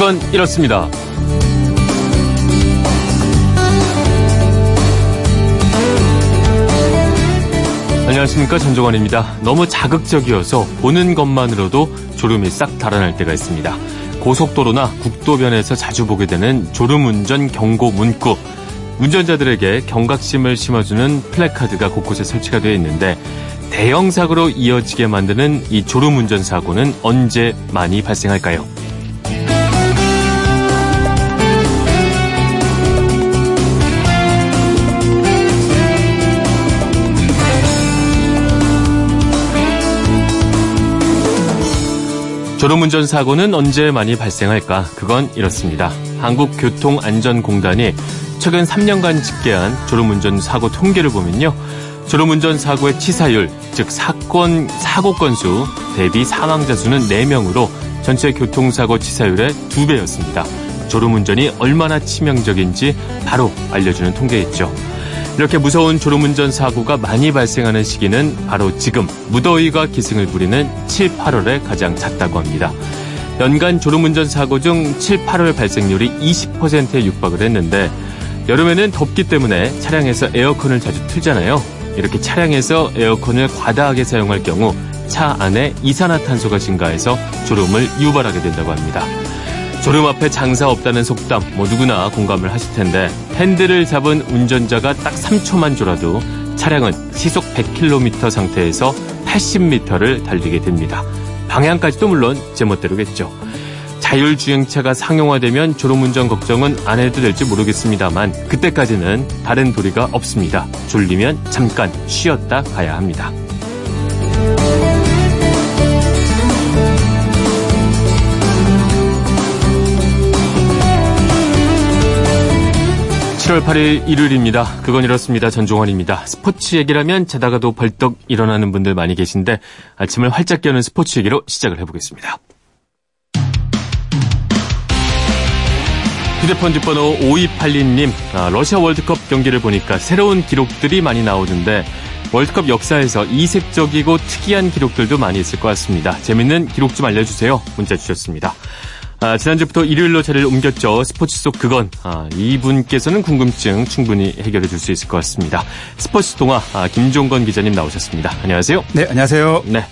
그건 이렇습니다. 안녕하십니까 전종환입니다. 너무 자극적이어서 보는 것만으로도 졸음이 싹 달아날 때가 있습니다. 고속도로나 국도변에서 자주 보게 되는 졸음운전 경고 문구. 운전자들에게 경각심을 심어주는 플래카드가 곳곳에 설치가 되어 있는데 대형 사고로 이어지게 만드는 이 졸음운전 사고는 언제 많이 발생할까요? 졸음운전 사고는 언제 많이 발생할까? 그건 이렇습니다. 한국교통안전공단이 최근 3년간 집계한 졸음운전 사고 통계를 보면요. 졸음운전 사고의 치사율, 즉 사건 사고 건수 대비 사망자 수는 4명으로 전체 교통사고 치사율의 2배였습니다. 졸음운전이 얼마나 치명적인지 바로 알려주는 통계였죠. 이렇게 무서운 졸음운전 사고가 많이 발생하는 시기는 바로 지금 무더위가 기승을 부리는 7, 8월에 가장 잦다고 합니다. 연간 졸음운전 사고 중 7, 8월 발생률이 20%에 육박을 했는데 여름에는 덥기 때문에 차량에서 에어컨을 자주 틀잖아요. 이렇게 차량에서 에어컨을 과다하게 사용할 경우 차 안에 이산화탄소가 증가해서 졸음을 유발하게 된다고 합니다. 졸음 앞에 장사 없다는 속담 뭐 누구나 공감을 하실 텐데 핸들을 잡은 운전자가 딱 3초만 졸아도 차량은 시속 100km 상태에서 80m를 달리게 됩니다. 방향까지도 물론 제멋대로겠죠. 자율주행차가 상용화되면 졸음운전 걱정은 안 해도 될지 모르겠습니다만 그때까지는 다른 도리가 없습니다. 졸리면 잠깐 쉬었다 가야 합니다. 7월 8일 일요일입니다. 그건 이렇습니다. 전종환입니다. 스포츠 얘기라면 자다가도 벌떡 일어나는 분들 많이 계신데 아침을 활짝 여는 스포츠 얘기로 시작을 해보겠습니다. 휴대폰 뒷번호 5282님, 아, 러시아 월드컵 경기를 보니까 새로운 기록들이 많이 나오는데 월드컵 역사에서 이색적이고 특이한 기록들도 많이 있을 것 같습니다. 재밌는 기록 좀 알려주세요. 문자 주셨습니다. 아, 지난주부터 일요일로 자리를 옮겼죠. 스포츠 속 그건 아, 이분께서는 궁금증 충분히 해결해 줄 수 있을 것 같습니다. 스포츠 동화 아, 김종건 기자님 나오셨습니다. 안녕하세요. 네, 안녕하세요. 네.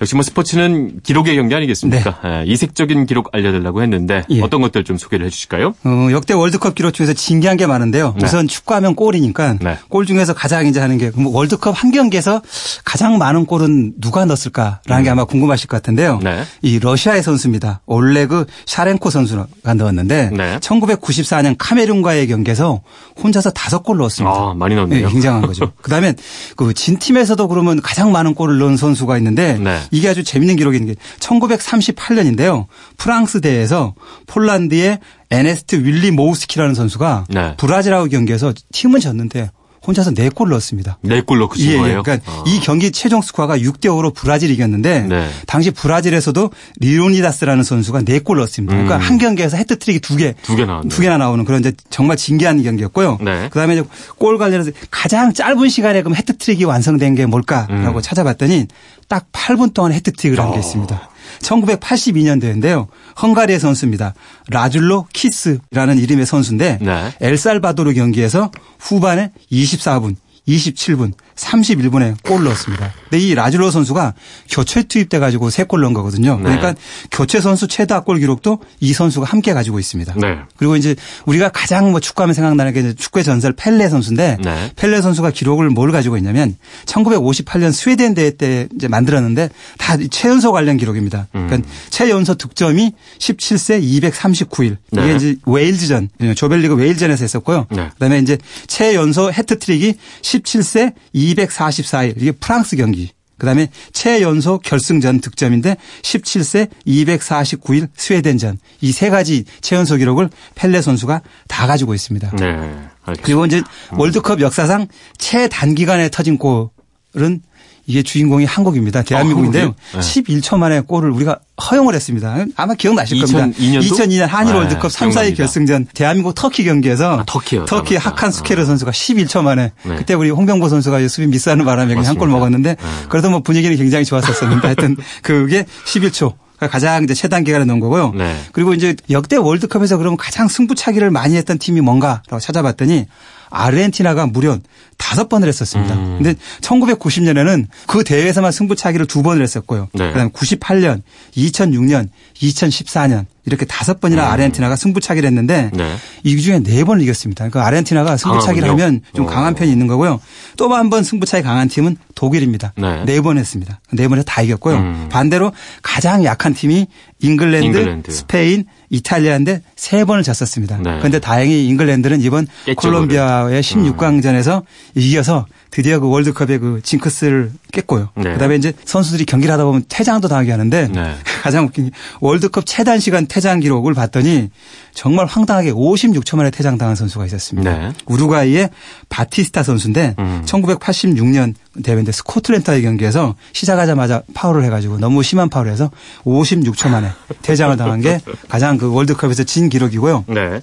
역시 뭐 스포츠는 기록의 경기 아니겠습니까? 네. 이색적인 기록 알려달라고 했는데 예. 어떤 것들 좀 소개를 해주실까요? 어, 역대 월드컵 기록 중에서 진기한 게 많은데요. 네. 우선 축구하면 골이니까 네. 골 중에서 가장 이제 하는 게 뭐 월드컵 한 경기에서 가장 많은 골은 누가 넣었을까라는 음. 게 아마 궁금하실 것 같은데요. 네. 이 러시아의 선수입니다. 올레그 샤렌코 선수가 넣었는데 1994년 카메룬과의 경기에서 혼자서 다섯 골 넣었습니다. 아, 많이 넣었네요. 네, 굉장한 거죠. 그다음에 그 진 팀에서도 그러면 가장 많은 골을 넣은 선수가 있는데 네. 이게 아주 재밌는 기록이 있는 게 1938년인데요. 프랑스 대회에서 폴란드의 에네스트 윌리모우스키라는 선수가 네. 브라질하고 경기에서 팀은 졌는데 혼자서 4골 넣었습니다. 4골 넣으신 예, 예. 거예요? 그러니까 아. 이 경기 최종 스코어가 6대 5로 브라질이 이겼는데 네. 당시 브라질에서도 리오니다스라는 선수가 4골 넣었습니다. 그러니까 음. 한 경기에서 해트트릭이 2개, 2개 나왔네. 2개나 나오는 그런 이제 정말 진기한 경기였고요. 네. 그다음에 이제 골 관련해서 가장 짧은 시간에 그럼 해트트릭이 완성된 게 뭘까라고 음. 찾아봤더니 딱 8분 동안 해트트릭을 한 게 있습니다. 1982년도인데요. 헝가리의 선수입니다. 라줄로 키스라는 이름의 선수인데 네. 엘살바도르 경기에서 후반에 24분, 27분, 31분에 골 넣었습니다. 근데 이 라줄로 선수가 교체 투입돼 가지고 3골 넣은 거거든요. 네. 그러니까 교체 선수 최다 골 기록도 이 선수가 함께 가지고 있습니다. 네. 그리고 이제 우리가 가장 뭐 축구하면 생각나는 게 축구의 전설 펠레 선수인데 네. 펠레 선수가 기록을 뭘 가지고 있냐면 1958년 스웨덴 대회 때 이제 만들었는데 다 최연소 관련 기록입니다. 그러니까 음. 최연소 득점이 17세 239일. 이게 네. 이제 웨일즈전 조별리그 웨일전에서 했었고요. 네. 그다음에 이제 최연소 해트트릭이 17세 244일 이게 프랑스 경기. 그다음에 최연소 결승전 득점인데 17세 249일 스웨덴전 이 세 가지 최연소 기록을 펠레 선수가 다 가지고 있습니다. 네. 알겠습니다. 그리고 이제 월드컵 역사상 최단기간에 터진 골은 이게 주인공이 한국입니다. 대한민국인데요. 아, 네. 11초 만에 골을 우리가 허용을 했습니다. 아마 기억나실 2002년도? 겁니다. 2002년 한일 네, 월드컵 3, 4위 결승전 대한민국 터키 경기에서 아, 터키 터키 하칸 수케르 아. 선수가 11초 만에 네. 그때 우리 홍병보 선수가 수비 미스하는 바람에 한 골 먹었는데 네. 그래도 뭐 분위기는 굉장히 좋았었었는데 하여튼 그게 11초 가장 이제 최단 기간에 넣은 거고요. 네. 그리고 이제 역대 월드컵에서 그러면 가장 승부차기를 많이 했던 팀이 뭔가라고 찾아봤더니 아르헨티나가 무려 다섯 번을 했었습니다. 음. 근데 1990년에는 그 대회에서만 승부차기를 두 번을 했었고요. 네. 그다음에 98년, 2006년, 2014년 이렇게 다섯 번이나 음. 아르헨티나가 승부차기를 했는데 네. 이 중에 네 번을 이겼습니다. 그러니까 아르헨티나가 승부차기를 하면 좀 어. 강한 편이 있는 거고요. 또 한 번 승부차기 강한 팀은 독일입니다. 네번 했습니다. 네 번에 다 이겼고요. 음. 반대로 가장 약한 팀이 잉글랜드, 잉글랜드. 스페인, 이탈리아인데 세 번을 졌었습니다. 네. 그런데 다행히 잉글랜드는 이번 콜롬비아의 16강전에서 음. 이겨서 드디어 그 월드컵의 그 징크스를 깼고요. 네. 그다음에 이제 선수들이 경기를 하다 보면 퇴장도 당하게 하는데 네. 가장 웃긴 게 월드컵 최단 시간 퇴장 기록을 봤더니 정말 황당하게 56초 만에 퇴장당한 선수가 있었습니다. 네. 우루과이의 바티스타 선수인데 음. 1986년 대회인데 스코틀랜드와의 경기에서 시작하자마자 파울을 해가지고 너무 심한 파울을 해서 56초 만에 퇴장을 당한 게 가장 그 월드컵에서 진 기록이고요. 네.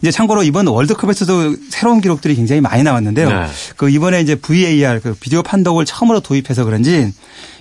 이제 참고로 이번 월드컵에서도 새로운 기록들이 굉장히 많이 나왔는데요. 네. 그 이번에 이제 VAR 그 비디오 판독을 처음으로 도입해서 그런지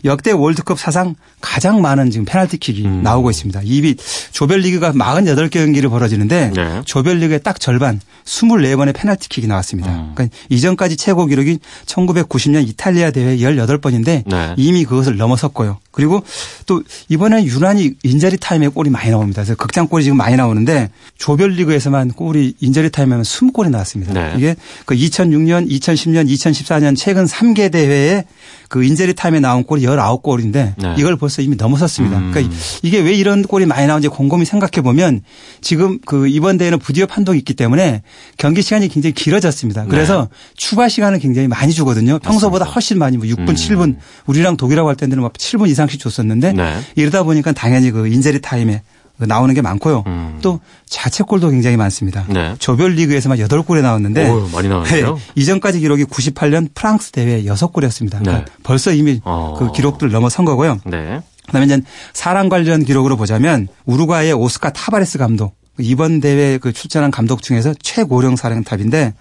역대 월드컵 사상 가장 많은 지금 페널티킥이 음. 나오고 있습니다. 이비 조별리그가 48개 경기를 벌어지는데 네. 조별리그의 딱 절반 24번의 페널티킥이 나왔습니다. 음. 그러니까 이전까지 최고 기록이 1990년 이탈리아 대회 18번인데 네. 이미 그것을 넘어섰고요. 그리고 또 이번에 유난히 인저리 타임에 골이 많이 나옵니다. 그래서 극장골이 지금 많이 나오는데 조별리그에서만 골이 인저리 타임에만 20골이 나왔습니다. 네. 이게 그 2006년, 2010년, 2014년 최근 3개 대회에 그 인저리 타임에 나온 골이 19골인데 네. 이걸 벌써 이미 넘어섰습니다. 음. 그러니까 이게 왜 이런 골이 많이 나오는지 곰곰이 생각해 보면 지금 그 이번 대회는 부디오 판독이 있기 때문에 경기 시간이 굉장히 길어졌습니다. 그래서 네. 추가 시간을 굉장히 많이 주거든요. 평소보다 훨씬 많이 뭐 6분, 음. 7분 우리랑 독일하고 할 때는 막 7분 이상씩 줬었는데 네. 이러다 보니까 당연히 그 인제리 타임에 나오는 게 많고요. 음. 또 자책골도 굉장히 많습니다. 네. 조별리그에서만 8골에 나왔는데 오, 많이 나왔네요. 네. 이전까지 기록이 98년 프랑스 대회 6골이었습니다. 그러니까 벌써 이미 어. 그 기록들 넘어선 거고요. 네. 그다음에 이제 사람 관련 기록으로 보자면 우루과이의 오스카 타바레스 감독 이번 대회 그 출전한 감독 중에서 최고령 사령탑인데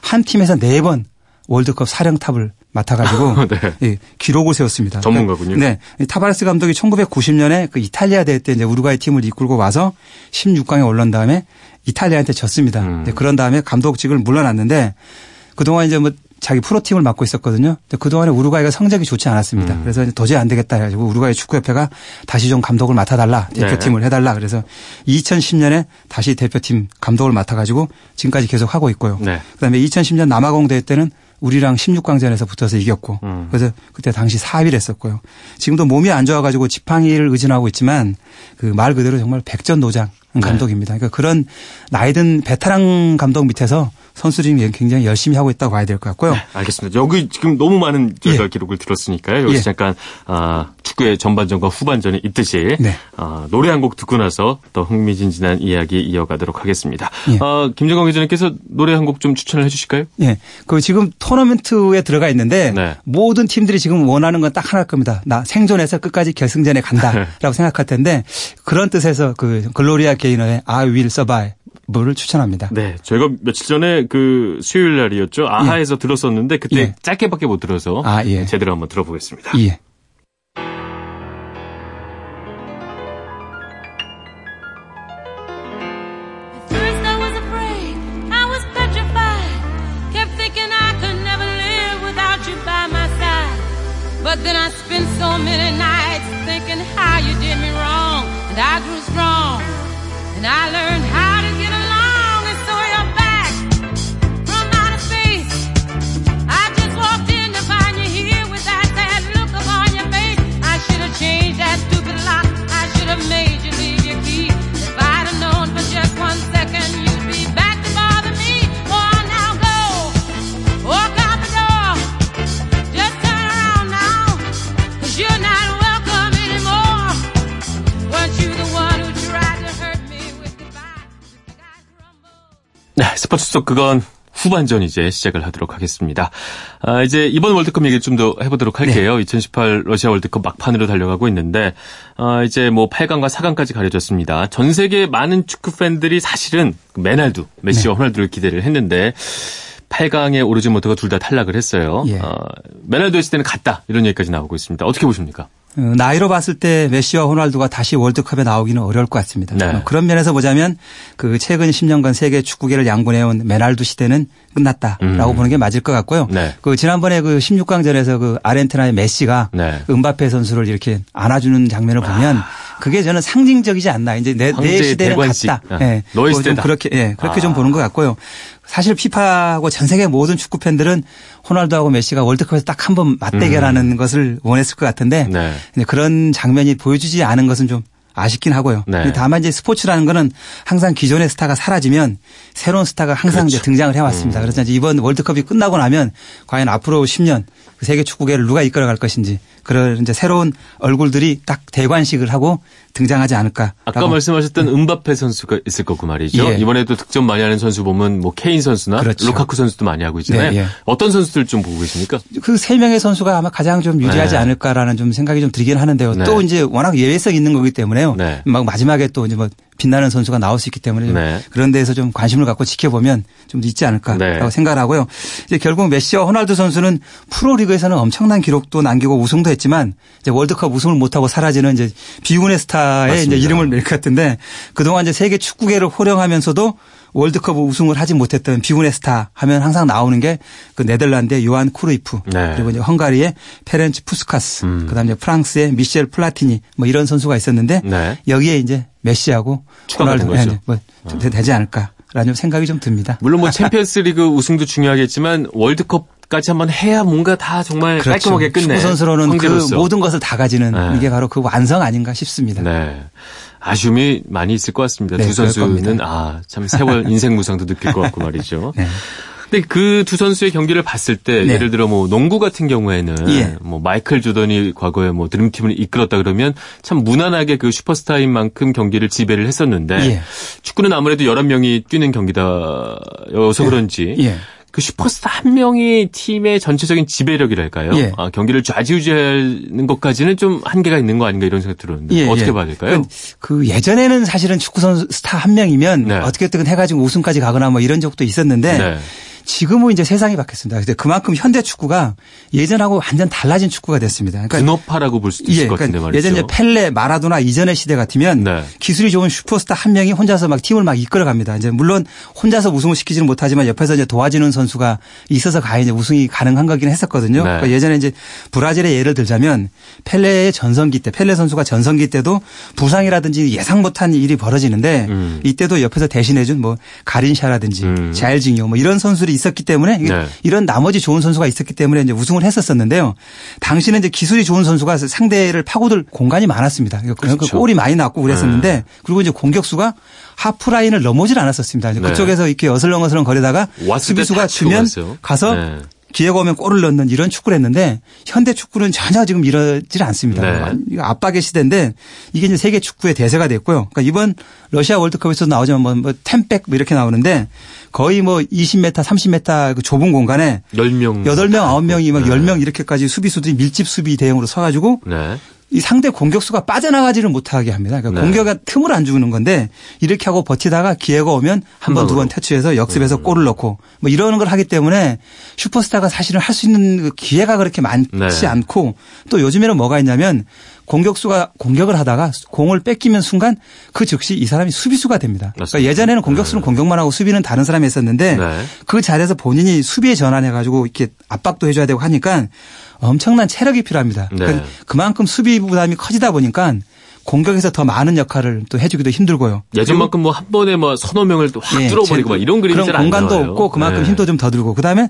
한 팀에서 네 번 월드컵 사령탑을 맡아가지고 네. 예, 기록을 세웠습니다. 전문가군요. 네, 타바레스 감독이 1990년에 그 이탈리아 대회 때 이제 우루과이 팀을 이끌고 와서 16강에 올른 다음에 이탈리아한테 졌습니다. 음. 네, 그런 다음에 감독직을 물러났는데 그동안 이제 뭐 자기 프로팀을 맡고 있었거든요. 근데 그동안에 우루과이가 성적이 좋지 않았습니다. 음. 그래서 도저히 안 되겠다 해가지고 우루과이 축구협회가 다시 좀 감독을 맡아달라. 대표팀을 네. 해달라. 그래서 2010년에 다시 대표팀 감독을 맡아가지고 지금까지 계속 하고 있고요. 네. 그다음에 2010년 남아공 대회 때는 우리랑 16강전에서 붙어서 이겼고 음. 그래서 그때 당시 4위를 했었고요. 지금도 몸이 안 좋아가지고 지팡이를 의존하고 있지만 그 말 그대로 정말 백전노장 네. 감독입니다. 그러니까 그런 나이든 베테랑 감독 밑에서 선수들이 굉장히 열심히 하고 있다고 봐야 될 것 같고요. 네, 알겠습니다. 여기 지금 너무 많은 저희가 예. 기록을 들었으니까요. 여기서 예. 잠깐 아, 축구의 전반전과 후반전이 있듯이 네. 아, 노래 한 곡 듣고 나서 더 흥미진진한 이야기 이어가도록 하겠습니다. 예. 아, 김정광 기자님께서 노래 한 곡 좀 추천을 해주실까요? 예. 그 지금 토너먼트에 들어가 있는데 네. 모든 팀들이 지금 원하는 건 딱 하나일 겁니다. 나 생존해서 끝까지 결승전에 간다라고 생각할 텐데 그런 뜻에서 그 글로리아 게이너의 I Will Survive 를 추천합니다. 네, 저희가 며칠 전에 그 수요일 날이었죠. 아하에서 예. 들었었는데 그때 예. 짧게밖에 못 들어서 아, 예. 제대로 한번 들어보겠습니다. 예. 속 그건 후반전 이제 시작을 하도록 하겠습니다. 아, 이제 이번 월드컵 얘기 좀 더 해보도록 할게요. 네. 2018 러시아 월드컵 막판으로 달려가고 있는데 아, 이제 뭐 8강과 4강까지 가려졌습니다. 전 세계 많은 축구 팬들이 사실은 메날두, 메시와 네. 호날두를 기대를 했는데 8강에 오르지 못하고 둘 다 탈락을 했어요. 예. 어, 메날두 했을 때는 갔다 이런 얘기까지 나오고 있습니다. 어떻게 보십니까? 어, 나이로 봤을 때 메시와 호날두가 다시 월드컵에 나오기는 어려울 것 같습니다. 네. 어, 그런 면에서 보자면 그 최근 10년간 세계 축구계를 양분해온 메날두 시대는 끝났다라고 음. 보는 게 맞을 것 같고요. 네. 그 지난번에 그 16강전에서 그 아르헨티나의 메시가 네. 은바페 선수를 이렇게 안아주는 장면을 보면 아. 그게 저는 상징적이지 않나. 이제 내, 내 시대는 대관식. 갔다. 아, 네. 너의 뭐 시대다. 그렇게 예, 그렇게 아. 좀 보는 것 같고요. 사실 피파하고 전 세계 모든 축구 팬들은 호날두하고 메시가 월드컵에서 딱 한 번 맞대결하는 음. 것을 원했을 것 같은데 네. 그런 장면이 보여주지 않은 것은 좀 아쉽긴 하고요. 네. 다만 이제 스포츠라는 거는 항상 기존의 스타가 사라지면 새로운 스타가 항상 그렇죠. 이제 등장을 해왔습니다. 음. 그래서 이제 이번 월드컵이 끝나고 나면 과연 앞으로 10년 그 세계 축구계를 누가 이끌어갈 것인지 그런 이제 새로운 얼굴들이 딱 대관식을 하고 등장하지 않을까. 아까 말씀하셨던 음. 은바페 선수가 있을 거고 말이죠. 예. 이번에도 득점 많이 하는 선수 보면 뭐 케인 선수나 그렇죠. 루카쿠 선수도 많이 하고 있잖아요. 네, 예. 어떤 선수들 좀 보고 계십니까? 그 세 명의 선수가 아마 가장 좀 유리하지 네. 않을까라는 좀 생각이 좀 들긴 하는데요. 네. 또 이제 워낙 예외성 있는 거기 때문에요. 네. 막 마지막에 또 이제 뭐 빛나는 선수가 나올 수 있기 때문에 네. 그런 데에서 좀 관심을 갖고 지켜보면 좀 있지 않을까라고 네. 생각을 하고요. 이제 결국 메시와 호날두 선수는 프로리그에서는 엄청난 기록도 남기고 우승도 했지만 이제 월드컵 우승을 못하고 사라지는 이제 비운의 스타의 이제 이름을 낼 것 같은데 그동안 이제 세계 축구계를 호령하면서도 월드컵 우승을 하지 못했던 비운의 스타 하면 항상 나오는 게 그 네덜란드의 요한 크루이프 네. 그리고 이제 헝가리의 페렌츠 푸스카스 음. 그다음에 프랑스의 미셸 플라티니 뭐 이런 선수가 있었는데 네. 여기에 이제 메시하고 호날두 네, 뭐 어. 되지 않을까라는 생각이 좀 듭니다. 물론 뭐 챔피언스리그 우승도 중요하겠지만 월드컵 까지 한번 해야 뭔가 다 정말 그렇죠. 깔끔하게 끝내. 축구 선수로는 황제로서. 그 모든 것을 다 가지는 네. 이게 바로 그 완성 아닌가 싶습니다. 네. 아쉬움이 많이 있을 것 같습니다. 네, 두 선수는 아 참 세월 인생 무상도 느낄 것 같고 말이죠. 네. 근데 그 두 선수의 경기를 봤을 때 네. 예를 들어 뭐 농구 같은 경우에는 예. 뭐 마이클 조던이 과거에 뭐 드림팀을 이끌었다 그러면 참 무난하게 그 슈퍼스타인 만큼 경기를 지배를 했었는데 예. 축구는 아무래도 11명이 뛰는 경기다여서 예. 그런지 예. 그 슈퍼스타 한 명이 팀의 전체적인 지배력이랄까요? 예. 아, 경기를 좌지우지하는 것까지는 좀 한계가 있는 거 아닌가 이런 생각 들었는데 예, 어떻게 예. 봐야 될까요? 그, 그, 예전에는 사실은 축구 선수 스타 한 명이면 네. 어떻게든 해가지고 우승까지 가거나 뭐 이런 적도 있었는데 네. 지금은 이제 세상이 바뀌었습니다. 근데 그만큼 현대 축구가 예전하고 완전 달라진 축구가 됐습니다. 그러니까 근업화라고 볼 수도 있을 예, 것 같은데 그러니까 말이죠. 예전 펠레, 마라도나 이전의 시대 같으면 네. 기술이 좋은 슈퍼스타 한 명이 혼자서 막 팀을 막 이끌어갑니다. 이제 물론 혼자서 우승을 시키지는 못하지만 옆에서 이제 도와주는 선수가 있어서 가 이제 우승이 가능한 거긴 했었거든요. 네. 그러니까 예전에 이제 브라질의 예를 들자면 펠레의 전성기 때 펠레 선수가 전성기 때도 부상이라든지 예상 못한 일이 벌어지는데 음. 이때도 옆에서 대신해준 뭐 가린샤라든지 음. 자일징요 뭐 이런 선수들이 있었기 때문에 네. 이런 나머지 좋은 선수가 있었기 때문에 이제 우승을 했었었는데요. 당시는 이제 기술이 좋은 선수가 상대를 파고들 공간이 많았습니다. 그러니까 그렇죠. 골이 많이 났고 그랬었는데 네. 그리고 이제 공격수가 하프라인을 넘어질 않았었습니다. 네. 그쪽에서 이렇게 어슬렁어슬렁 거리다가 수비수가 주면 가서 네. 기회가 오면 골을 넣는 이런 축구를 했는데 현대 축구는 전혀 지금 이러질 않습니다. 네. 압박의 시대인데 이게 이제 세계 축구의 대세가 됐고요. 그러니까 이번 러시아 월드컵에서 나오지만 뭐, 뭐 템백 뭐 이렇게 나오는데 거의 뭐 20m, 30m 그 좁은 공간에 10명, 8명, 9명이 막 네. 10명 이렇게까지 수비수들이 밀집 수비 대응으로 서 가지고 네. 이 상대 공격수가 빠져나가지를 못하게 합니다. 그러니까 네. 공격에 틈을 안 주는 건데 이렇게 하고 버티다가 기회가 오면 한 번, 두 번 터치해서 역습해서 음. 골을 넣고 뭐 이러는 걸 하기 때문에 슈퍼스타가 사실은 할 수 있는 그 기회가 그렇게 많지 네. 않고 또 요즘에는 뭐가 있냐면 공격수가 공격을 하다가 공을 뺏기면 순간 그 즉시 이 사람이 수비수가 됩니다. 그러니까 예전에는 공격수는 네. 공격만 하고 수비는 다른 사람이 했었는데 네. 그 자리에서 본인이 수비에 전환해 가지고 이렇게 압박도 해줘야 되고 하니까 엄청난 체력이 필요합니다. 네. 그러니까 그만큼 수비 부담이 커지다 보니까 공격에서 더 많은 역할을 또 해주기도 힘들고요. 예전만큼 뭐 한 번에 뭐 서너 명을 또확 네, 뚫어버리고 막 이런 그림이 그런 공간도 없고 그만큼 네. 힘도 좀 더 들고 그다음에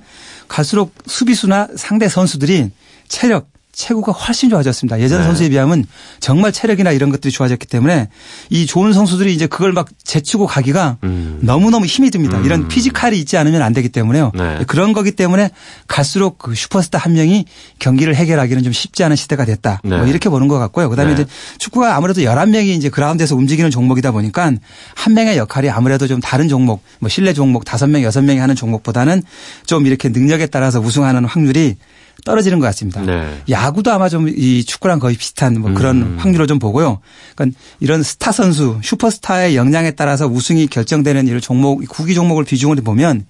갈수록 수비수나 상대 선수들이 체력 체구가 훨씬 좋아졌습니다. 예전 네. 선수에 비하면 정말 체력이나 이런 것들이 좋아졌기 때문에 이 좋은 선수들이 이제 그걸 막 제치고 가기가 음. 너무너무 힘이 듭니다. 음. 이런 피지컬이 있지 않으면 안 되기 때문에요. 네. 그런 거기 때문에 갈수록 그 슈퍼스타 한 명이 경기를 해결하기는 좀 쉽지 않은 시대가 됐다. 네. 뭐 이렇게 보는 것 같고요. 그다음에 네. 이제 축구가 아무래도 11명이 이제 그라운드에서 움직이는 종목이다 보니까 한 명의 역할이 아무래도 좀 다른 종목, 뭐 실내 종목 5명, 6명이 하는 종목보다는 좀 이렇게 능력에 따라서 우승하는 확률이 떨어지는 것 같습니다. 네. 야구도 아마 좀 이 축구랑 거의 비슷한 뭐 그런 음. 확률을 좀 보고요. 그러니까 이런 스타 선수, 슈퍼스타의 역량에 따라서 우승이 결정되는 이런 종목, 구기 종목을 비중으로 보면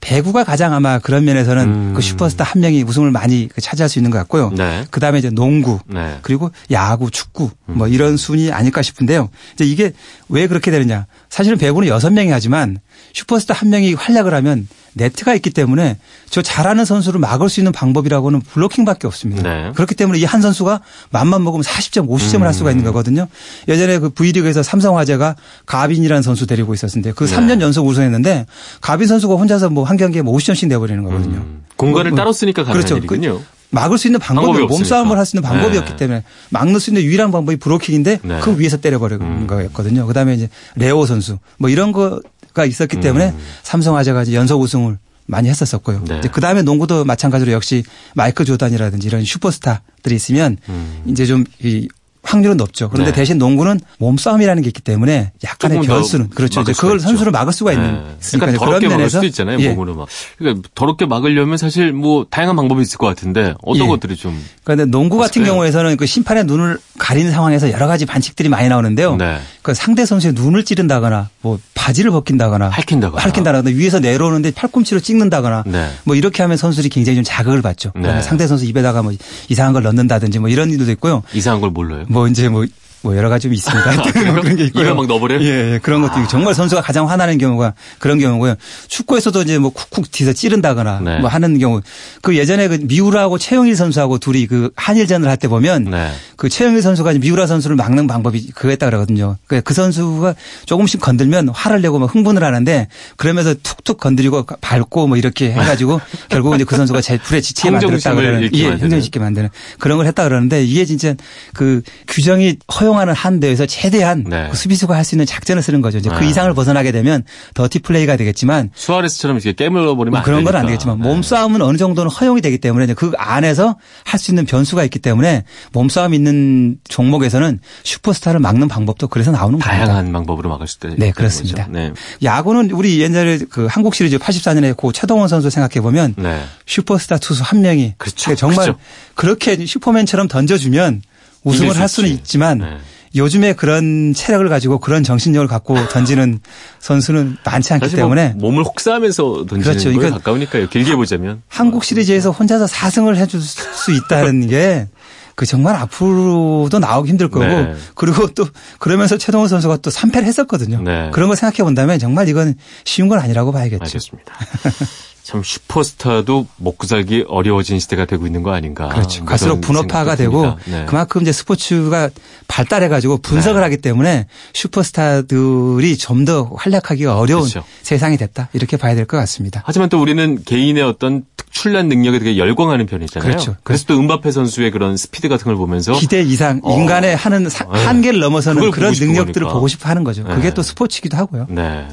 배구가 가장 아마 그런 면에서는 음. 그 슈퍼스타 한 명이 우승을 많이 그 차지할 수 있는 것 같고요. 네. 그 다음에 이제 농구 네. 그리고 야구, 축구 뭐 음. 이런 순위 아닐까 싶은데요. 이제 이게 왜 그렇게 되느냐. 사실은 배구는 여섯 명이 하지만 슈퍼스타 한 명이 활약을 하면 네트가 있기 때문에 저 잘하는 선수를 막을 수 있는 방법이라고는 블로킹밖에 없습니다. 네. 그렇기 때문에 이 한 선수가 맘만 먹으면 40점, 50점을 음. 할 수가 있는 거거든요. 예전에 그 V리그에서 삼성화재가 가빈이라는 선수 데리고 있었는데 그 네. 3년 연속 우승했는데 가빈 선수가 혼자서 뭐 한 경기에 뭐 50점씩 내버리는 거거든요. 음. 공간을 뭐, 따로 쓰니까 가능한 그렇죠. 일이군요. 그 막을 수 있는 방법이, 방법이 몸싸움을 할 수 있는 방법이었기 네. 때문에 막는 수 있는 유일한 방법이 브로킹인데 네. 그 위에서 때려버리는 음. 거였거든요. 그다음에 이제 레오 선수 뭐 이런 거 가 있었기 때문에 음. 삼성화재가 연속 우승을 많이 했었었고요. 네. 그 다음에 농구도 마찬가지로 역시 마이크 조단이라든지 이런 슈퍼스타들이 있으면 음. 이제 좀 이 확률은 높죠. 그런데 네. 대신 농구는 몸싸움이라는 게 있기 때문에 약간의 변수는 그렇죠. 이제 그걸 있죠. 선수를 막을 수가 있는 네. 그러니까 더럽게 막을 수도 있잖아요. 예. 몸으로 막. 그러니까 더럽게 막으려면 사실 뭐 다양한 방법이 있을 것 같은데 어떤 예. 것들이 좀. 그런데 농구 같은 경우에서는 그 심판의 눈을 가리는 상황에서 여러 가지 반칙들이 많이 나오는데요. 네. 그 상대 선수의 눈을 찌른다거나 뭐 바지를 벗긴다거나 핥힌다거나 핥힌다거나 위에서 내려오는데 팔꿈치로 찍는다거나 네. 뭐 이렇게 하면 선수들이 굉장히 좀 자극을 받죠. 네. 상대 선수 입에다가 뭐 이상한 걸 넣는다든지 뭐 이런 일도 있고요. 이상한 걸 몰라요? 뭐 이제 뭐 뭐 여러 가지 좀 있습니다. 아, 그런 게 있고요. 막 넣어버려요? 예, 예 그런 것도 아. 정말 선수가 가장 화나는 경우가 그런 경우고요. 축구에서도 이제 뭐 쿡쿡 뒤에서 찌른다거나 네. 뭐 하는 경우. 그 예전에 그 미우라하고 최영일 선수하고 둘이 그 한일전을 할 때 보면 네. 그 최영일 선수가 미우라 선수를 막는 방법이 그거였다 그러거든요. 그, 그 선수가 조금씩 건들면 화를 내고 막 흥분을 하는데 그러면서 툭툭 건드리고 밟고 뭐 이렇게 해가지고 결국 이제 그 선수가 제 불에 지치게 만들었다 그러는 예, 행정짓게 만드는 그런 걸 했다 그러는데 이게 진짜 그 규정이 허용 허용하는 한도에서 최대한 네. 그 수비수가 할 수 있는 작전을 쓰는 거죠. 이제 그 네. 이상을 벗어나게 되면 더티 플레이가 되겠지만 수아레스처럼 이렇게 깨물어 버리면 뭐 그런 건 안 되겠지만 네. 몸싸움은 어느 정도는 허용이 되기 때문에 그 안에서 할 수 있는 변수가 있기 때문에 몸싸움 있는 종목에서는 슈퍼스타를 막는 방법도 그래서 나오는. 다양한 방법으로 막을 수 있다. 네, 그렇습니다. 네. 야구는 우리 옛날에 그 한국 시리즈 84년에 고 최동원 선수 생각해 보면 네. 슈퍼스타 투수 한 명이 그렇죠. 정말 그렇죠. 그렇게 슈퍼맨처럼 던져주면 우승을 할 수는 있지만 네. 요즘에 그런 체력을 가지고 그런 정신력을 갖고 던지는 선수는 많지 않기 뭐 때문에 뭐 몸을 혹사하면서 던지는 그렇죠. 거에 가까우니까요. 길게 보자면 한국 시리즈에서 혼자서 4승을 해줄 수 있다는 게 그 정말 앞으로도 나오기 힘들 거고 네. 그리고 또 그러면서 최동호 선수가 또 3패를 했었거든요. 네. 그런 거 생각해 본다면 정말 이건 쉬운 건 아니라고 봐야겠죠. 알겠습니다. 참 슈퍼스타도 먹고 살기 어려워진 시대가 되고 있는 거 아닌가. 그렇죠. 갈수록 분업화가 되고 네. 그만큼 이제 스포츠가 발달해 가지고 분석을 네. 하기 때문에 슈퍼스타들이 좀 더 활약하기가 어려운 그렇죠. 세상이 됐다. 이렇게 봐야 될 것 같습니다. 하지만 또 우리는 개인의 어떤 특출난 능력에 되게 열광하는 편이잖아요. 그렇죠. 그래서 또 음바페 선수의 그런 스피드 같은 걸 보면서 기대 이상 어. 인간의 하는 사, 네. 한계를 넘어서는 그런 능력들을 보고 싶어 하는 거죠. 그게 네. 또 스포츠기도 하고요. 네.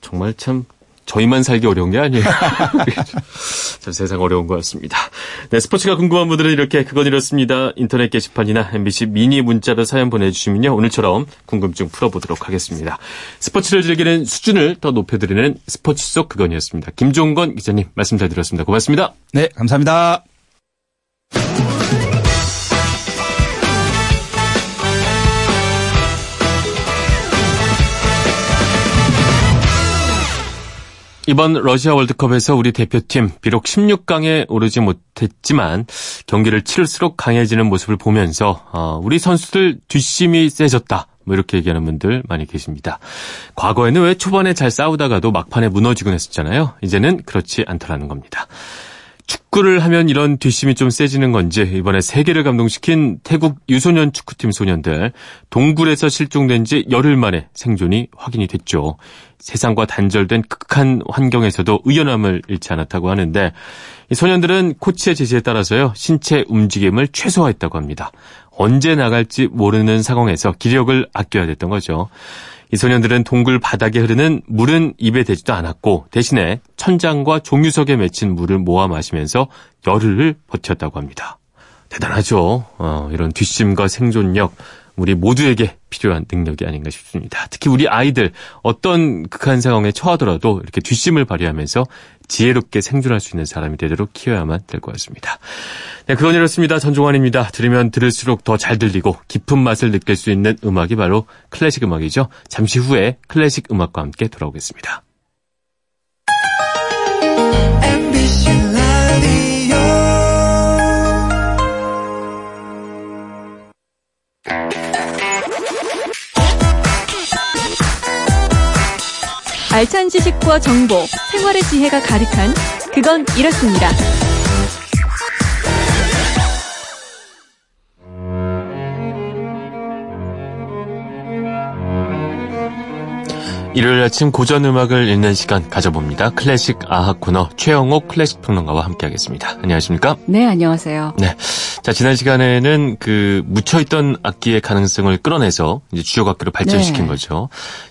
정말 참 저희만 살기 어려운 게 아니에요. 참 세상 어려운 것 같습니다. 네, 스포츠가 궁금한 분들은 이렇게 그건 이렇습니다. 인터넷 게시판이나 MBC 미니 문자로 사연 보내주시면요. 오늘처럼 궁금증 풀어보도록 하겠습니다. 스포츠를 즐기는 수준을 더 높여드리는 스포츠 속 그건이었습니다. 김종건 기자님 말씀 잘 들었습니다. 고맙습니다. 네, 감사합니다. 이번 러시아 월드컵에서 우리 대표팀 비록 16강에 오르지 못했지만 경기를 치를수록 강해지는 모습을 보면서 어, 우리 선수들 뒷심이 세졌다. 뭐 이렇게 얘기하는 분들 많이 계십니다. 과거에는 왜 초반에 잘 싸우다가도 막판에 무너지곤 했었잖아요. 이제는 그렇지 않더라는 겁니다. 축구를 하면 이런 뒷심이 좀 세지는 건지 이번에 세계를 감동시킨 태국 유소년 축구팀 소년들 동굴에서 실종된 지 열흘 만에 생존이 확인이 됐죠. 세상과 단절된 극한 환경에서도 의연함을 잃지 않았다고 하는데 이 소년들은 코치의 지시에 따라서요 신체 움직임을 최소화했다고 합니다. 언제 나갈지 모르는 상황에서 기력을 아껴야 됐던 거죠. 이 소년들은 동굴 바닥에 흐르는 물은 입에 대지도 않았고 대신에 천장과 종유석에 맺힌 물을 모아 마시면서 열흘을 버텼다고 합니다. 대단하죠. 어, 이런 뒷심과 생존력 우리 모두에게 필요한 능력이 아닌가 싶습니다. 특히 우리 아이들 어떤 극한 상황에 처하더라도 이렇게 뒷심을 발휘하면서 지혜롭게 생존할 수 있는 사람이 되도록 키워야만 될 것 같습니다. 네, 그건 이렇습니다. 전종환입니다. 들으면 들을수록 더 잘 들리고 깊은 맛을 느낄 수 있는 음악이 바로 클래식 음악이죠. 잠시 후에 클래식 음악과 함께 돌아오겠습니다. 알찬 지식과 정보, 생활의 지혜가 가득한 그건 이렇습니다. 일요일 아침 고전 음악을 읽는 시간 가져봅니다. 클래식 아학 코너 최영옥 클래식 평론가와 함께하겠습니다. 안녕하십니까? 네, 안녕하세요. 네. 자, 지난 시간에는 그 묻혀있던 악기의 가능성을 끌어내서 이제 주요 악기로 발전시킨 네. 거죠.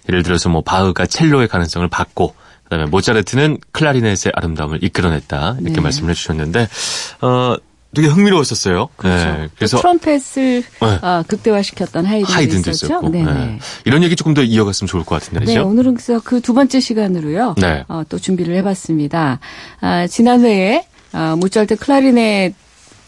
예를 들어서 뭐 바흐가 첼로의 가능성을 받고 그다음에 모차르트는 클라리넷의 아름다움을 이끌어냈다 이렇게 네. 말씀을 해주셨는데 어 되게 흥미로웠었어요. 그렇죠. 네, 그래서 트럼펫을 네. 어, 극대화시켰던 하이든도, 하이든도 있었죠. 네, 네. 이런 얘기 조금 더 이어갔으면 좋을 것 같은데, 네, 오늘은 그래서 그 두 번째 시간으로요. 네. 어, 또 준비를 해봤습니다. 아, 지난 회에 아, 모차르트 클라리넷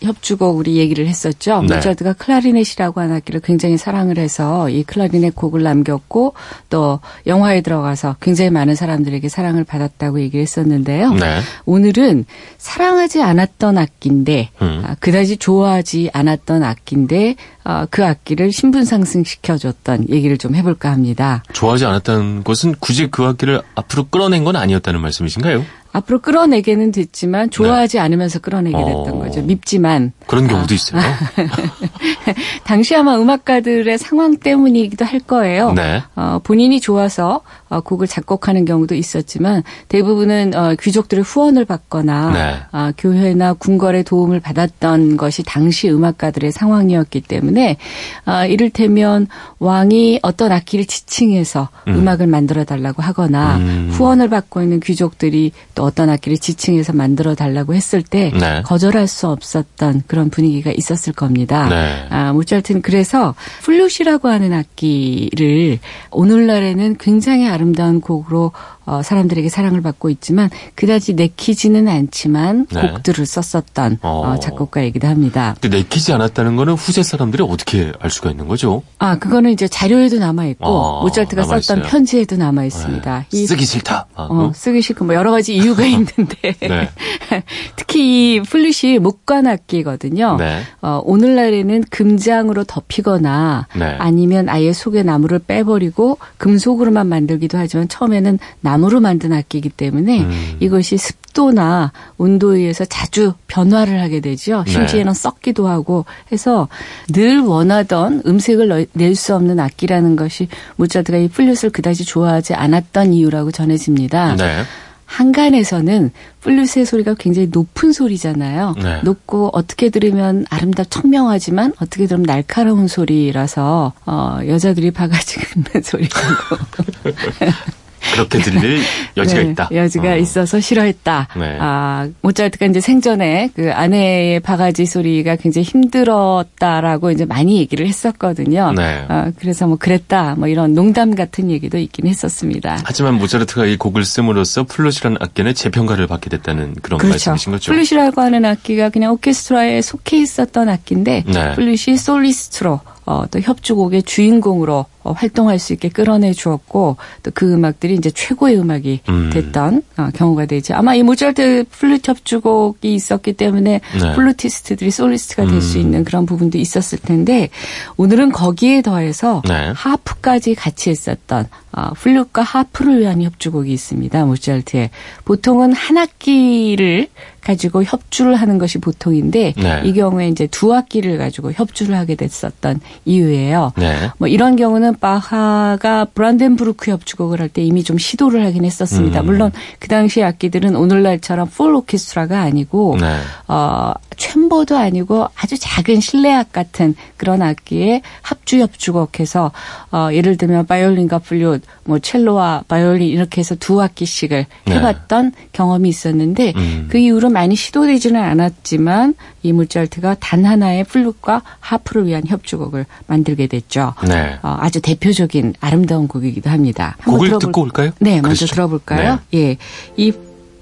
협주곡 우리 얘기를 했었죠. 네. 모차르트가 클라리넷이라고 하는 악기를 굉장히 사랑을 해서 이 클라리넷 곡을 남겼고 또 영화에 들어가서 굉장히 많은 사람들에게 사랑을 받았다고 얘기를 했었는데요. 네. 오늘은 사랑하지 않았던 악기인데 음. 아, 그다지 좋아하지 않았던 악기인데 어, 그 악기를 신분 상승시켜줬던 얘기를 좀 해볼까 합니다. 좋아하지 않았다는 것은 굳이 그 악기를 앞으로 끌어낸 건 아니었다는 말씀이신가요? 앞으로 끌어내게는 됐지만 좋아하지 네. 않으면서 끌어내게 됐던 어... 거죠. 밉지만 그런 경우도 아. 있어요. 당시 아마 음악가들의 상황 때문이기도 할 거예요. 네. 어, 본인이 좋아서 어, 곡을 작곡하는 경우도 있었지만 대부분은 어, 귀족들의 후원을 받거나 네. 어, 교회나 궁궐의 도움을 받았던 것이 당시 음악가들의 상황이었기 때문에 어, 이를테면 왕이 어떤 악기를 지칭해서 음. 악을 만들어 달라고 하거나 음. 후원을 받고 있는 귀족들이 또 어떤 악기를 지칭해서 만들어 달라고 했을 때 네. 거절할 수 없었던 그런 분위기가 있었을 겁니다. 네. 아, 모차르트는 그래서 플루트라고 하는 악기를 오늘날에는 굉장히 아름다운 곡으로 어, 사람들에게 사랑을 받고 있지만 그다지 내키지는 않지만 네. 곡들을 썼었던 어. 어, 작곡가이기도 합니다. 근데 내키지 않았다는 거는 후세 사람들이 어떻게 알 수가 있는 거죠? 아 그거는 이제 자료에도 남아 있고 어, 모차르트가 썼던 편지에도 남아 있습니다. 네. 쓰기 싫다. 아, 어, 쓰기 싫고 뭐 여러 가지 이유가 있는데 네. 특히 이 플룻이 목관악기거든요. 네. 어, 오늘날에는 금장으로 덮이거나 네. 아니면 아예 속에 나무를 빼버리고 금속으로만 만들기도 하지만 처음에는 나 나무로 만든 악기이기 때문에 음. 이것이 습도나 온도에 의해서 자주 변화를 하게 되죠. 네. 심지어는 네. 썩기도 하고 해서 늘 원하던 음색을 낼 수 없는 악기라는 것이 모차르트가 이 플룻을 그다지 좋아하지 않았던 이유라고 전해집니다. 네. 한간에서는 플룻의 소리가 굉장히 높은 소리잖아요. 네. 높고 어떻게 들으면 아름답 청명하지만 어떻게 들으면 날카로운 소리라서 어, 여자들이 바가지 긁는 소리라고 그렇게 들릴 여지가 네, 있다. 여지가 어. 있어서 싫어했다. 네. 아, 모차르트가 이제 생전에 그 아내의 바가지 소리가 굉장히 힘들었다라고 이제 많이 얘기를 했었거든요. 네. 아, 그래서 뭐 그랬다. 뭐 이런 농담 같은 얘기도 있긴 했었습니다. 하지만 모차르트가 이 곡을 씀으로써 플룻이라는 악기는 재평가를 받게 됐다는 그런 그렇죠. 말씀이신 거죠. 플룻이라고 하는 악기가 그냥 오케스트라에 속해 있었던 악기인데 네. 플룻이 솔리스트로 어, 또 협주곡의 주인공으로 어, 활동할 수 있게 끌어내 주었고 또 그 음악들이 이제 최고의 음악이 음. 됐던 어, 경우가 되죠. 아마 이 모차르트 플루트 협주곡이 있었기 때문에 네. 플루티스트들이 솔리스트가 될수 음. 있는 그런 부분도 있었을 텐데 오늘은 거기에 더해서 네. 하프까지 같이 했었던 어, 플룻과 하프를 위한 협주곡이 있습니다. 모차르트의 보통은 한 악기를 가지고 협주를 하는 것이 보통인데 네. 이 경우에 이제 두 악기를 가지고 협주를 하게 됐었던 이유예요. 네. 뭐 이런 경우는 바하가 브란덴부르크 협주곡을 할 때 이미 좀 시도를 하긴 했었습니다. 음. 물론 그 당시 악기들은 오늘날처럼 full 오케스트라가 아니고 네. 어 chamber도 아니고 아주 작은 실내악 같은 그런 악기의 합주 협주곡해서 어 예를 들면 바이올린과 플룻, 뭐 첼로와 바이올린 이렇게 해서 두 악기씩을 네. 해봤던 경험이 있었는데 음. 그 이후로 많이 시도되지는 않았지만 이 모차르트가 단 하나의 플룻과 하프를 위한 협주곡을 만들게 됐죠. 네. 어, 아주 대표적인 아름다운 곡이기도 합니다. 곡을 들어볼... 듣고 올까요? 네, 먼저 그러시죠. 들어볼까요? 네. 예, 이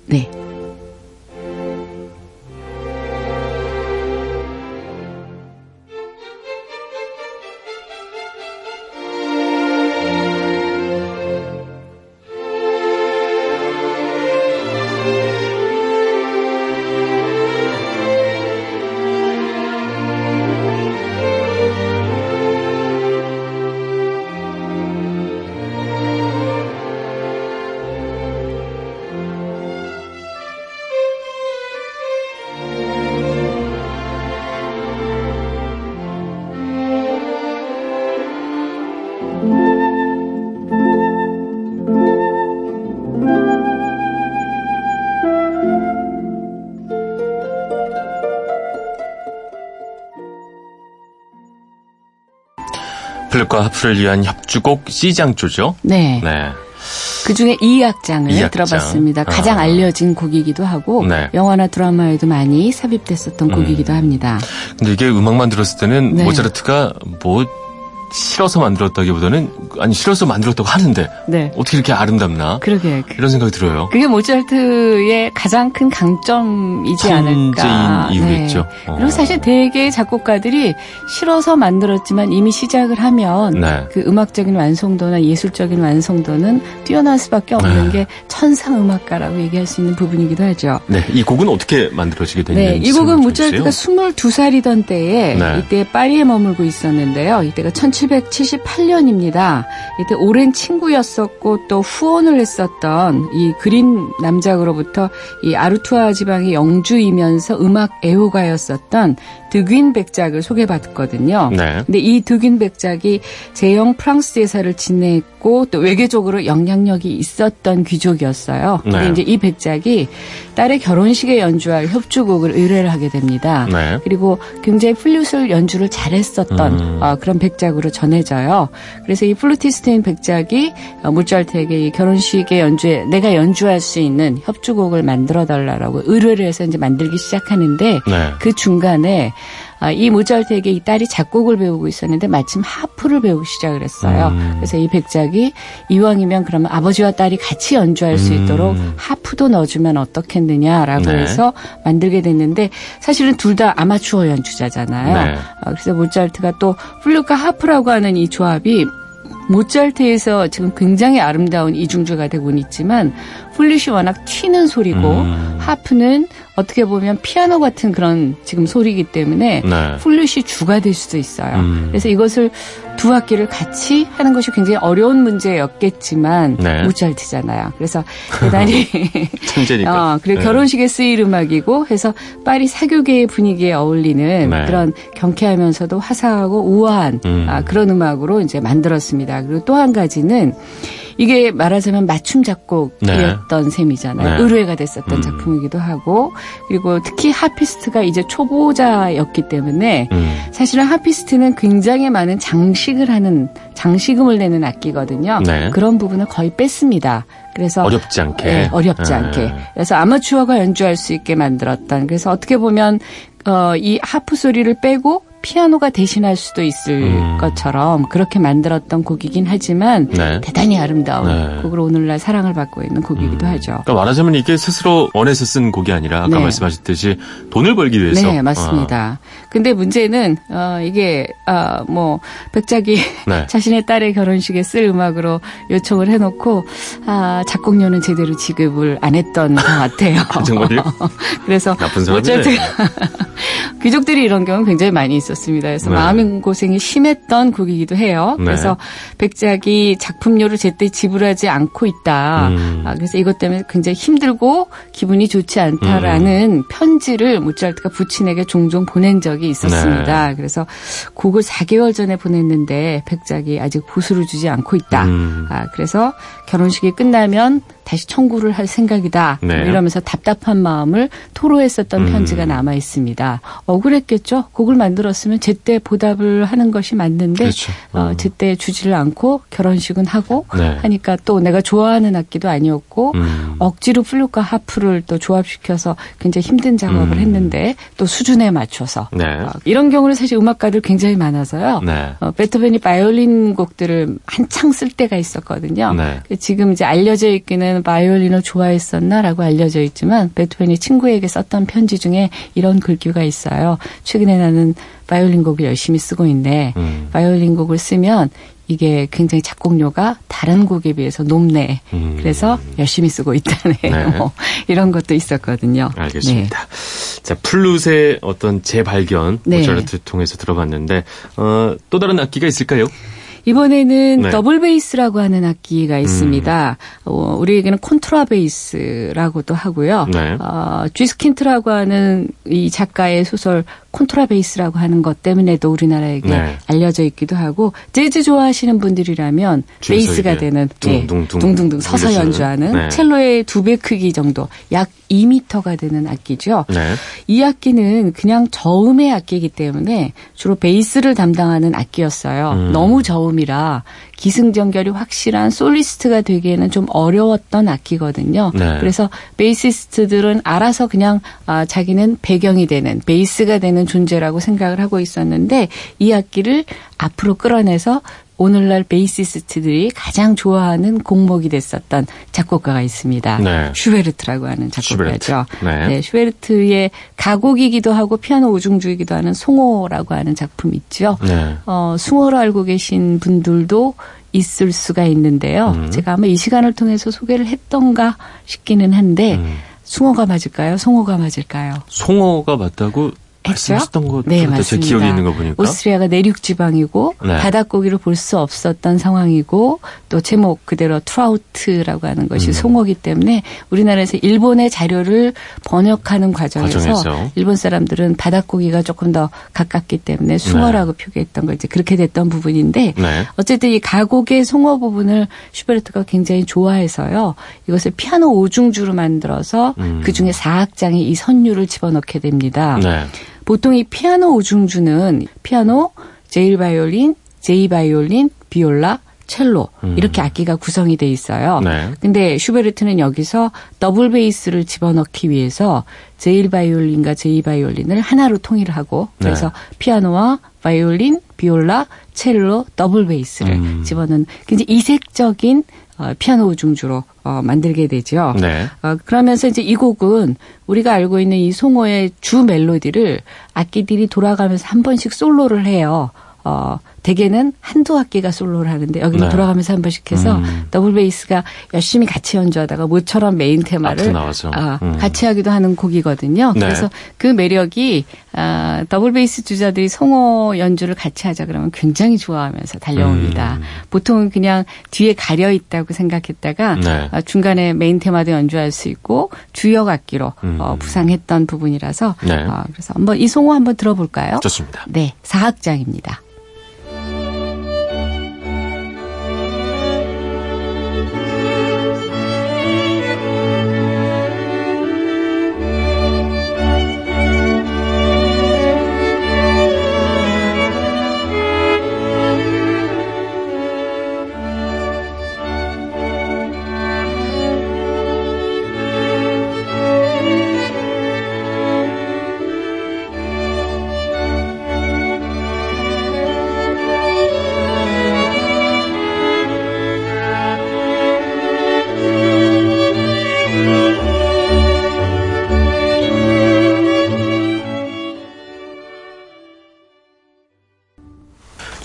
네. 플룻과 하프를 위한 협주곡 C장조죠. 네. 네. 그 중에 2악장을 2악장. 들어봤습니다. 가장 아. 알려진 곡이기도 하고 네. 영화나 드라마에도 많이 삽입됐었던 음. 곡이기도 합니다. 근데 이게 음악만 들었을 때는 네. 모차르트가 뭐 싫어서 만들었다기보다는 아니 싫어서 만들었다고 하는데 네. 어떻게 이렇게 아름답나? 그러게 이런 생각이 들어요. 그게 모차르트의 가장 큰 강점이지 않을까. 이유겠죠. 네. 어. 그리고 사실 대개 작곡가들이 싫어서 만들었지만 이미 시작을 하면 네. 그 음악적인 완성도나 예술적인 완성도는 뛰어날 수밖에 없는 네. 게 천상 음악가라고 얘기할 수 있는 부분이기도 하죠. 네, 이 곡은 어떻게 만들어지게 됐는지. 네, 이 곡은 모차르트가 22살이던 때에 네. 이때 파리에 머물고 있었는데요. 이때가 1778년입니다. 이때 오랜 친구였었고 또 후원을 했었던 이 그린 남작으로부터 이 아르투아 지방의 영주이면서 음악 애호가였었던 드 귄 백작을 소개받았거든요. 네. 근데 이 드 귄 백작이 재영 프랑스 대사를 지냈고 또 외교적으로 영향력이 있었던 귀족이었어요. 네. 근데 이제 이 백작이 딸의 결혼식에 연주할 협주곡을 의뢰를 하게 됩니다. 네. 그리고 굉장히 플룻을 연주를 잘했었던 음. 어, 그런 백작으로 전해져요. 그래서 이 플루티스트인 백작이 어, 모차르트에게 이 결혼식에 연주에 내가 연주할 수 있는 협주곡을 만들어 달라라고 의뢰를 해서 이제 만들기 시작하는데 네. 그 중간에 아, 이 모차르트에게 이 딸이 작곡을 배우고 있었는데 마침 하프를 배우기 시작을 했어요. 음. 그래서 이 백작이 이왕이면 그러면 아버지와 딸이 같이 연주할 수 있도록 음. 하프도 넣어주면 어떻겠느냐라고 네. 해서 만들게 됐는데 사실은 둘 다 아마추어 연주자잖아요. 네. 아, 그래서 모차르트가 또 플루카 하프라고 하는 이 조합이 모차르트에서 지금 굉장히 아름다운 이중주가 되고 있지만 플룻이 워낙 튀는 소리고 음. 하프는 어떻게 보면 피아노 같은 그런 지금 소리이기 때문에 네. 플룻이 주가 될 수도 있어요. 음. 그래서 이것을 두 악기를 같이 하는 것이 굉장히 어려운 문제였겠지만 네. 모차르트잖아요. 그래서 대단히 천재니까. 어, 그리고 네. 결혼식에 쓰일 음악이고 해서 파리 사교계의 분위기에 어울리는 네. 그런 경쾌하면서도 화사하고 우아한 음. 아, 그런 음악으로 이제 만들었습니다. 그리고 또 한 가지는 이게 말하자면 맞춤 작곡이었던 네. 셈이잖아요. 네. 의뢰가 됐었던 음. 작품이기도 하고 그리고 특히 하피스트가 이제 초보자였기 때문에 음. 사실은 하피스트는 굉장히 많은 장식을 하는 장식음을 내는 악기거든요. 네. 그런 부분을 거의 뺐습니다. 그래서 어렵지 않게 네, 어렵지 네. 않게 그래서 아마추어가 연주할 수 있게 만들었던 그래서 어떻게 보면 어, 이 하프 소리를 빼고 피아노가 대신할 수도 있을 음. 것처럼 그렇게 만들었던 곡이긴 하지만 네. 대단히 아름다운 네. 곡으로 오늘날 사랑을 받고 있는 곡이기도 음. 하죠. 그러니까 말하자면 이게 스스로 원해서 쓴 곡이 아니라 아까 네. 말씀하셨듯이 돈을 벌기 위해서. 네, 맞습니다. 어. 근데 문제는 어 이게 어뭐 백작이 네. 자신의 딸의 결혼식에 쓸 음악으로 요청을 해놓고 아 작곡료는 제대로 지급을 안 했던 것 같아요. 정말요? 그래서 나쁜 사람이네. 귀족들이 이런 경우 굉장히 많이 있었습니다. 그래서 네. 마음 고생이 심했던 곡이기도 해요. 네. 그래서 백작이 작품료를 제때 지불하지 않고 있다. 음. 아, 그래서 이것 때문에 굉장히 힘들고 기분이 좋지 않다라는 음. 편지를 모차르트가 부친에게 종종 보낸 적이 있었습니다. 네. 그래서 곡을 4개월 전에 보냈는데 백작이 아직 보수를 주지 않고 있다. 음. 아, 그래서 결혼식이 끝나면 다시 청구를 할 생각이다. 네. 이러면서 답답한 마음을 토로했었던 음. 편지가 남아 있습니다. 억울했겠죠. 곡을 만들었으면 제때 보답을 하는 것이 맞는데 그렇죠. 어. 어, 제때 주지를 않고 결혼식은 하고 네. 하니까 또 내가 좋아하는 악기도 아니었고 음. 억지로 플룻과 하프를 또 조합시켜서 굉장히 힘든 작업을 음. 했는데 또 수준에 맞춰서 네. 어, 이런 경우는 사실 음악가들 굉장히 많아서요. 네. 어, 베토벤이 바이올린 곡들을 한창 쓸 때가 있었거든요. 네. 지금 이제 알려져 있기는 바이올린을 좋아했었나라고 알려져 있지만 베토벤이 친구에게 썼던 편지 중에 이런 글귀가 있어요. 최근에 나는 바이올린 곡을 열심히 쓰고 있는데 음. 바이올린 곡을 쓰면 이게 굉장히 작곡료가 다른 곡에 비해서 높네. 음. 그래서 열심히 쓰고 있다네. 네. 뭐 이런 것도 있었거든요. 알겠습니다. 네. 자, 플룻의 어떤 재발견 네. 모차르트 통해서 들어봤는데 어, 또 다른 악기가 있을까요? 이번에는 네. 더블 베이스라고 하는 악기가 있습니다. 음. 어, 우리에게는 콘트라 베이스라고도 하고요. 네. 어, 쥐스킨트라고 하는 이 작가의 소설 콘트라베이스라고 하는 것 때문에도 우리나라에게 네. 알려져 있기도 하고 재즈 좋아하시는 분들이라면 베이스가 되는 둥둥둥, 네, 둥둥 서서 연주하는 네. 첼로의 두 배 크기 정도 약 2미터가 되는 악기죠. 네. 이 악기는 그냥 저음의 악기이기 때문에 주로 베이스를 담당하는 악기였어요. 음. 너무 저음이라 기승전결이 확실한 솔리스트가 되기에는 좀 어려웠던 악기거든요. 네. 그래서 베이시스트들은 알아서 그냥 아, 자기는 배경이 되는 베이스가 되는 존재라고 생각을 하고 있었는데 이 악기를 앞으로 끌어내서 오늘날 베이시스트들이 가장 좋아하는 곡목이 됐었던 작곡가가 있습니다. 네. 슈베르트라고 하는 작곡가죠. 슈베르트. 네. 네. 슈베르트의 가곡이기도 하고 피아노 오중주이기도 하는 송어라고 하는 작품 있죠. 네. 어, 숭어로 알고 계신 분들도 있을 수가 있는데요. 음. 제가 아마 이 시간을 통해서 소개를 했던가 싶기는 한데 음. 숭어가 맞을까요? 송어가 맞을까요? 송어가 맞다고 말씀하셨던 것 네, 맞습니다. 제 기억에 있는 거 보니까 오스트리아가 내륙 지방이고 네. 바닷고기를 볼 수 없었던 상황이고 또 제목 그대로 trout라고 하는 것이 음. 송어기 때문에 우리나라에서 일본의 자료를 번역하는 과정에서 과정에서. 일본 사람들은 바닷고기가 조금 더 가깝기 때문에 숭어라고 네. 표기했던 거 이제 그렇게 됐던 부분인데 네. 어쨌든 이 가곡의 송어 부분을 슈베르트가 굉장히 좋아해서요. 이것을 피아노 오중주로 만들어서 음. 그 중에 사악장에 이 선율을 집어넣게 됩니다. 네. 보통 이 피아노 오중주는 피아노, 제일 바이올린, 제이 바이올린, 비올라, 첼로 음. 이렇게 악기가 구성이 돼 있어요. 네. 근데 슈베르트는 여기서 더블 베이스를 집어넣기 위해서 제일 바이올린과 제이 바이올린을 하나로 통일하고 그래서 네. 피아노와 바이올린, 비올라, 첼로, 더블 베이스를 음. 집어넣는 굉장히 이색적인 어, 피아노 오중주로 어, 만들게 되죠. 네. 어, 그러면서 이제 이 곡은 우리가 알고 있는 이 송어의 주 멜로디를 악기들이 돌아가면서 한 번씩 솔로를 해요. 어, 대개는 한두 악기가 솔로를 하는데 여기는 네. 돌아가면서 한 번씩 해서 음. 더블 베이스가 열심히 같이 연주하다가 모처럼 메인 테마를 아, 음. 같이 하기도 하는 곡이거든요. 네. 그래서 그 매력이 아, 더블 베이스 주자들이 송어 연주를 같이 하자 그러면 굉장히 좋아하면서 달려옵니다. 음. 보통은 그냥 뒤에 가려 있다고 생각했다가 네. 아, 중간에 메인 테마도 연주할 수 있고 주역 악기로 음. 어, 부상했던 부분이라서 네. 어, 그래서 한번 이 송어 한번 들어볼까요? 좋습니다. 네, 사악장입니다.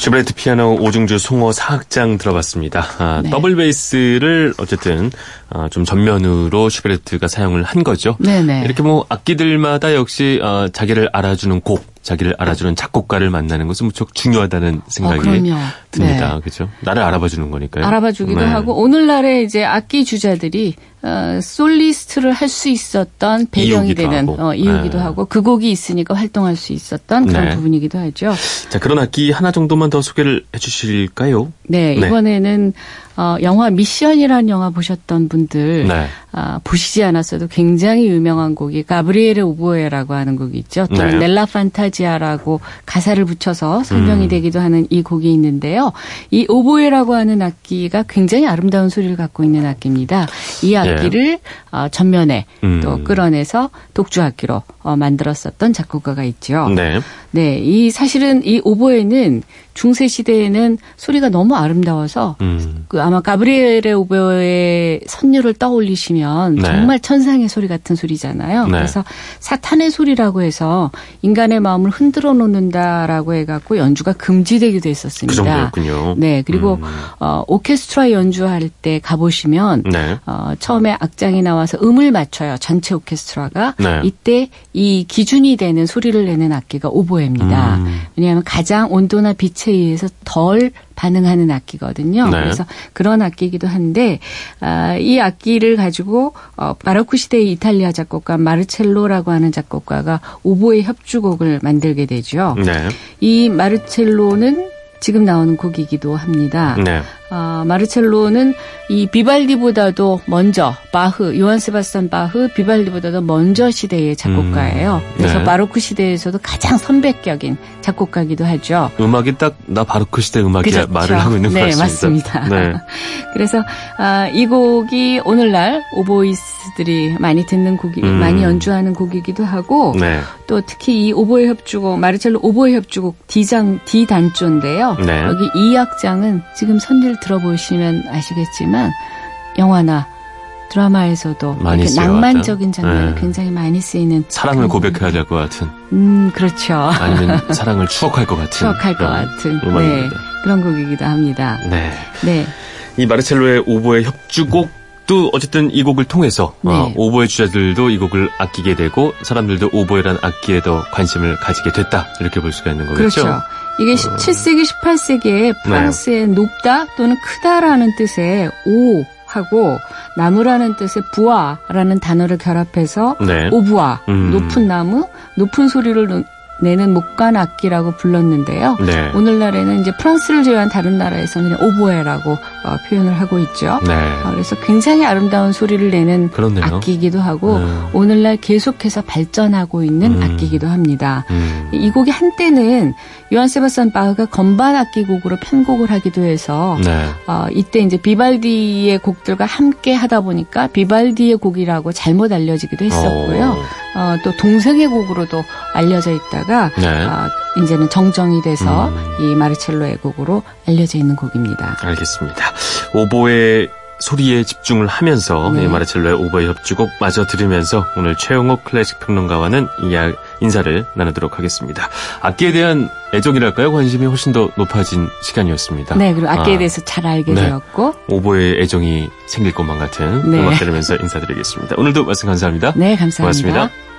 슈베르트 피아노 오중주 송어 사악장 들어봤습니다. 아, 네. 더블 베이스를 어쨌든 아, 좀 전면으로 슈베르트가 사용을 한 거죠. 네네. 이렇게 뭐 악기들마다 역시 아, 자기를 알아주는 곡 자기를 알아주는 작곡가를 만나는 것은 무척 중요하다는 생각이 어, 듭니다. 네. 그렇죠? 나를 알아봐주는 거니까요. 알아봐주기도 네. 하고 오늘날의 이제 악기 주자들이 어, 솔리스트를 할 수 있었던 배경이 되는 하고. 어, 이유기도 네. 하고 그 곡이 있으니까 활동할 수 있었던 그런 네. 부분이기도 하죠. 자 그런 악기 하나 정도만 더 소개를 해주실까요? 네, 네. 이번에는 어, 영화 미션이라는 영화 보셨던 분들 네. 아, 보시지 않았어도 굉장히 유명한 곡이 가브리엘의 오보에라고 하는 곡이 있죠. 또 네. Nella Fantasia라고 가사를 붙여서 설명이 음. 되기도 하는 이 곡이 있는데요. 이 오보에라고 하는 악기가 굉장히 아름다운 소리를 갖고 있는 악기입니다. 이 예. 악기를 네. 어, 전면에 음. 또 끌어내서 독주 악기로 어, 만들었었던 작곡가가 있죠. 네. 네, 이 사실은 이 오보에는 중세 시대에는 소리가 너무 아름다워서 음. 그 아마 가브리엘의 오보의 선율을 떠올리시면 네. 정말 천상의 소리 같은 소리잖아요. 네. 그래서 사탄의 소리라고 해서 인간의 마음을 흔들어 놓는다라고 해갖고 연주가 금지되기도 했었습니다. 그 정도였군요. 네, 그리고 음. 어, 오케스트라 연주할 때 가보시면 네. 어, 처음에 악장이 나와서 음을 맞춰요. 전체 오케스트라가 네. 이때 이 기준이 되는 소리를 내는 악기가 오보에입니다. 음. 왜냐하면 가장 온도나 빛에 의해서 덜 반응하는 악기거든요. 네. 그래서 그런 악기이기도 한데 아, 이 악기를 가지고 어, 바로크 시대의 이탈리아 작곡가 마르첼로라고 하는 작곡가가 오보의 협주곡을 만들게 되죠. 네. 이 마르첼로는 지금 나오는 곡이기도 합니다. 네. 어, 마르첼로는 이 비발디보다도 먼저 바흐, 요한 세바스찬 바흐, 비발디보다도 먼저 시대의 작곡가예요. 음, 그래서 네. 바로크 시대에서도 가장 선배격인 작곡가기도 하죠. 음악이 딱 나 바로크 시대 음악이야 그렇죠. 말을 하고 있는 네, 것 같습니다. 네, 맞습니다. 그래서 아, 이 곡이 오늘날 오보이스들이 많이 듣는 곡이 음. 많이 연주하는 곡이기도 하고 네. 또 특히 이 오보의 협주곡 마르첼로 오보의 협주곡 D장 D 단조인데요. 네. 여기 이 악장은 지금 선율 들어보시면 아시겠지만 영화나 드라마에서도 많이 낭만적인 장면이 네. 굉장히 많이 쓰이는 사랑을 고백해야 될 것 같은 음 그렇죠 아니면 사랑을 추억할 것 같은 추억할 것 같은 음악입니다. 네, 그런 곡이기도 합니다. 네. 네. 이 마르첼로의 오보의 협주곡도 어쨌든 이 곡을 통해서 네. 어, 오보의 주자들도 이 곡을 아끼게 되고 사람들도 오보에란 악기에 더 관심을 가지게 됐다 이렇게 볼 수가 있는 거겠죠. 그렇죠. 이게 17세기, 18세기에 프랑스의 네. 높다 또는 크다라는 뜻의 오 하고 나무라는 뜻의 부아라는 단어를 결합해서 네. 오부아 음. 높은 나무 높은 소리를 내는 목관 악기라고 불렀는데요. 네. 오늘날에는 이제 프랑스를 제외한 다른 나라에서는 오보에라고 어, 표현을 하고 있죠. 네. 어, 그래서 굉장히 아름다운 소리를 내는 그렇네요. 악기이기도 하고 네. 오늘날 계속해서 발전하고 있는 음. 악기이기도 합니다. 음. 이 곡이 한때는 요한 세바스찬 바흐가 건반 악기 곡으로 편곡을 하기도 해서 네. 어, 이때 이제 비발디의 곡들과 함께 하다 보니까 비발디의 곡이라고 잘못 알려지기도 했었고요. 어, 또 동생의 곡으로도 알려져 있다가 네. 어, 이제는 정정이 돼서 음. 이 마르첼로의 곡으로 알려져 있는 곡입니다. 알겠습니다. 오보의 소리에 집중을 하면서 네. 마르첼로의 오버의 협주곡 마저 들으면서 오늘 최영옥 클래식 평론가와는 이야 인사를 나누도록 하겠습니다. 악기에 대한 애정이랄까요? 관심이 훨씬 더 높아진 시간이었습니다. 네, 그리고 악기에 아, 대해서 잘 알게 네. 되었고 오보의 애정이 생길 것만 같은 네. 음악 들으면서 인사드리겠습니다. 오늘도 말씀 감사합니다. 네, 감사합니다. 고맙습니다.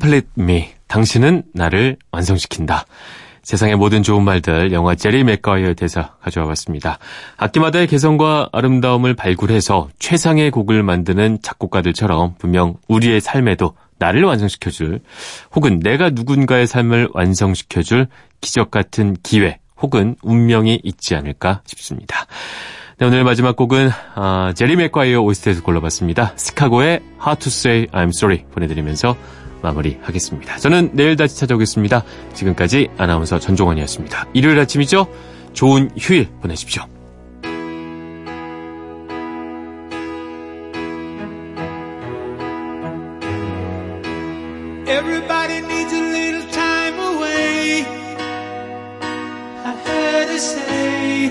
Complete me. 당신은 나를 완성시킨다. 세상의 모든 좋은 말들 영화 제리 맥과이어 대사 가져와 봤습니다. 악기마다의 개성과 아름다움을 발굴해서 최상의 곡을 만드는 작곡가들처럼 분명 우리의 삶에도 나를 완성시켜줄 혹은 내가 누군가의 삶을 완성시켜줄 기적 같은 기회 혹은 운명이 있지 않을까 싶습니다. 네, 오늘 마지막 곡은 아, 제리 맥과이어 오스트에서 골라봤습니다. 스카고의 How to Say I'm Sorry 보내드리면서 마무리하겠습니다. 저는 내일 다시 찾아오겠습니다. 지금까지 아나운서 전종원이었습니다. 일요일 아침이죠? 좋은 휴일 보내십시오. Everybody needs a little time away. I heard it say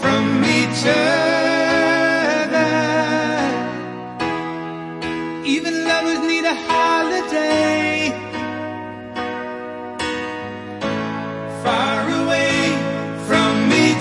from each other.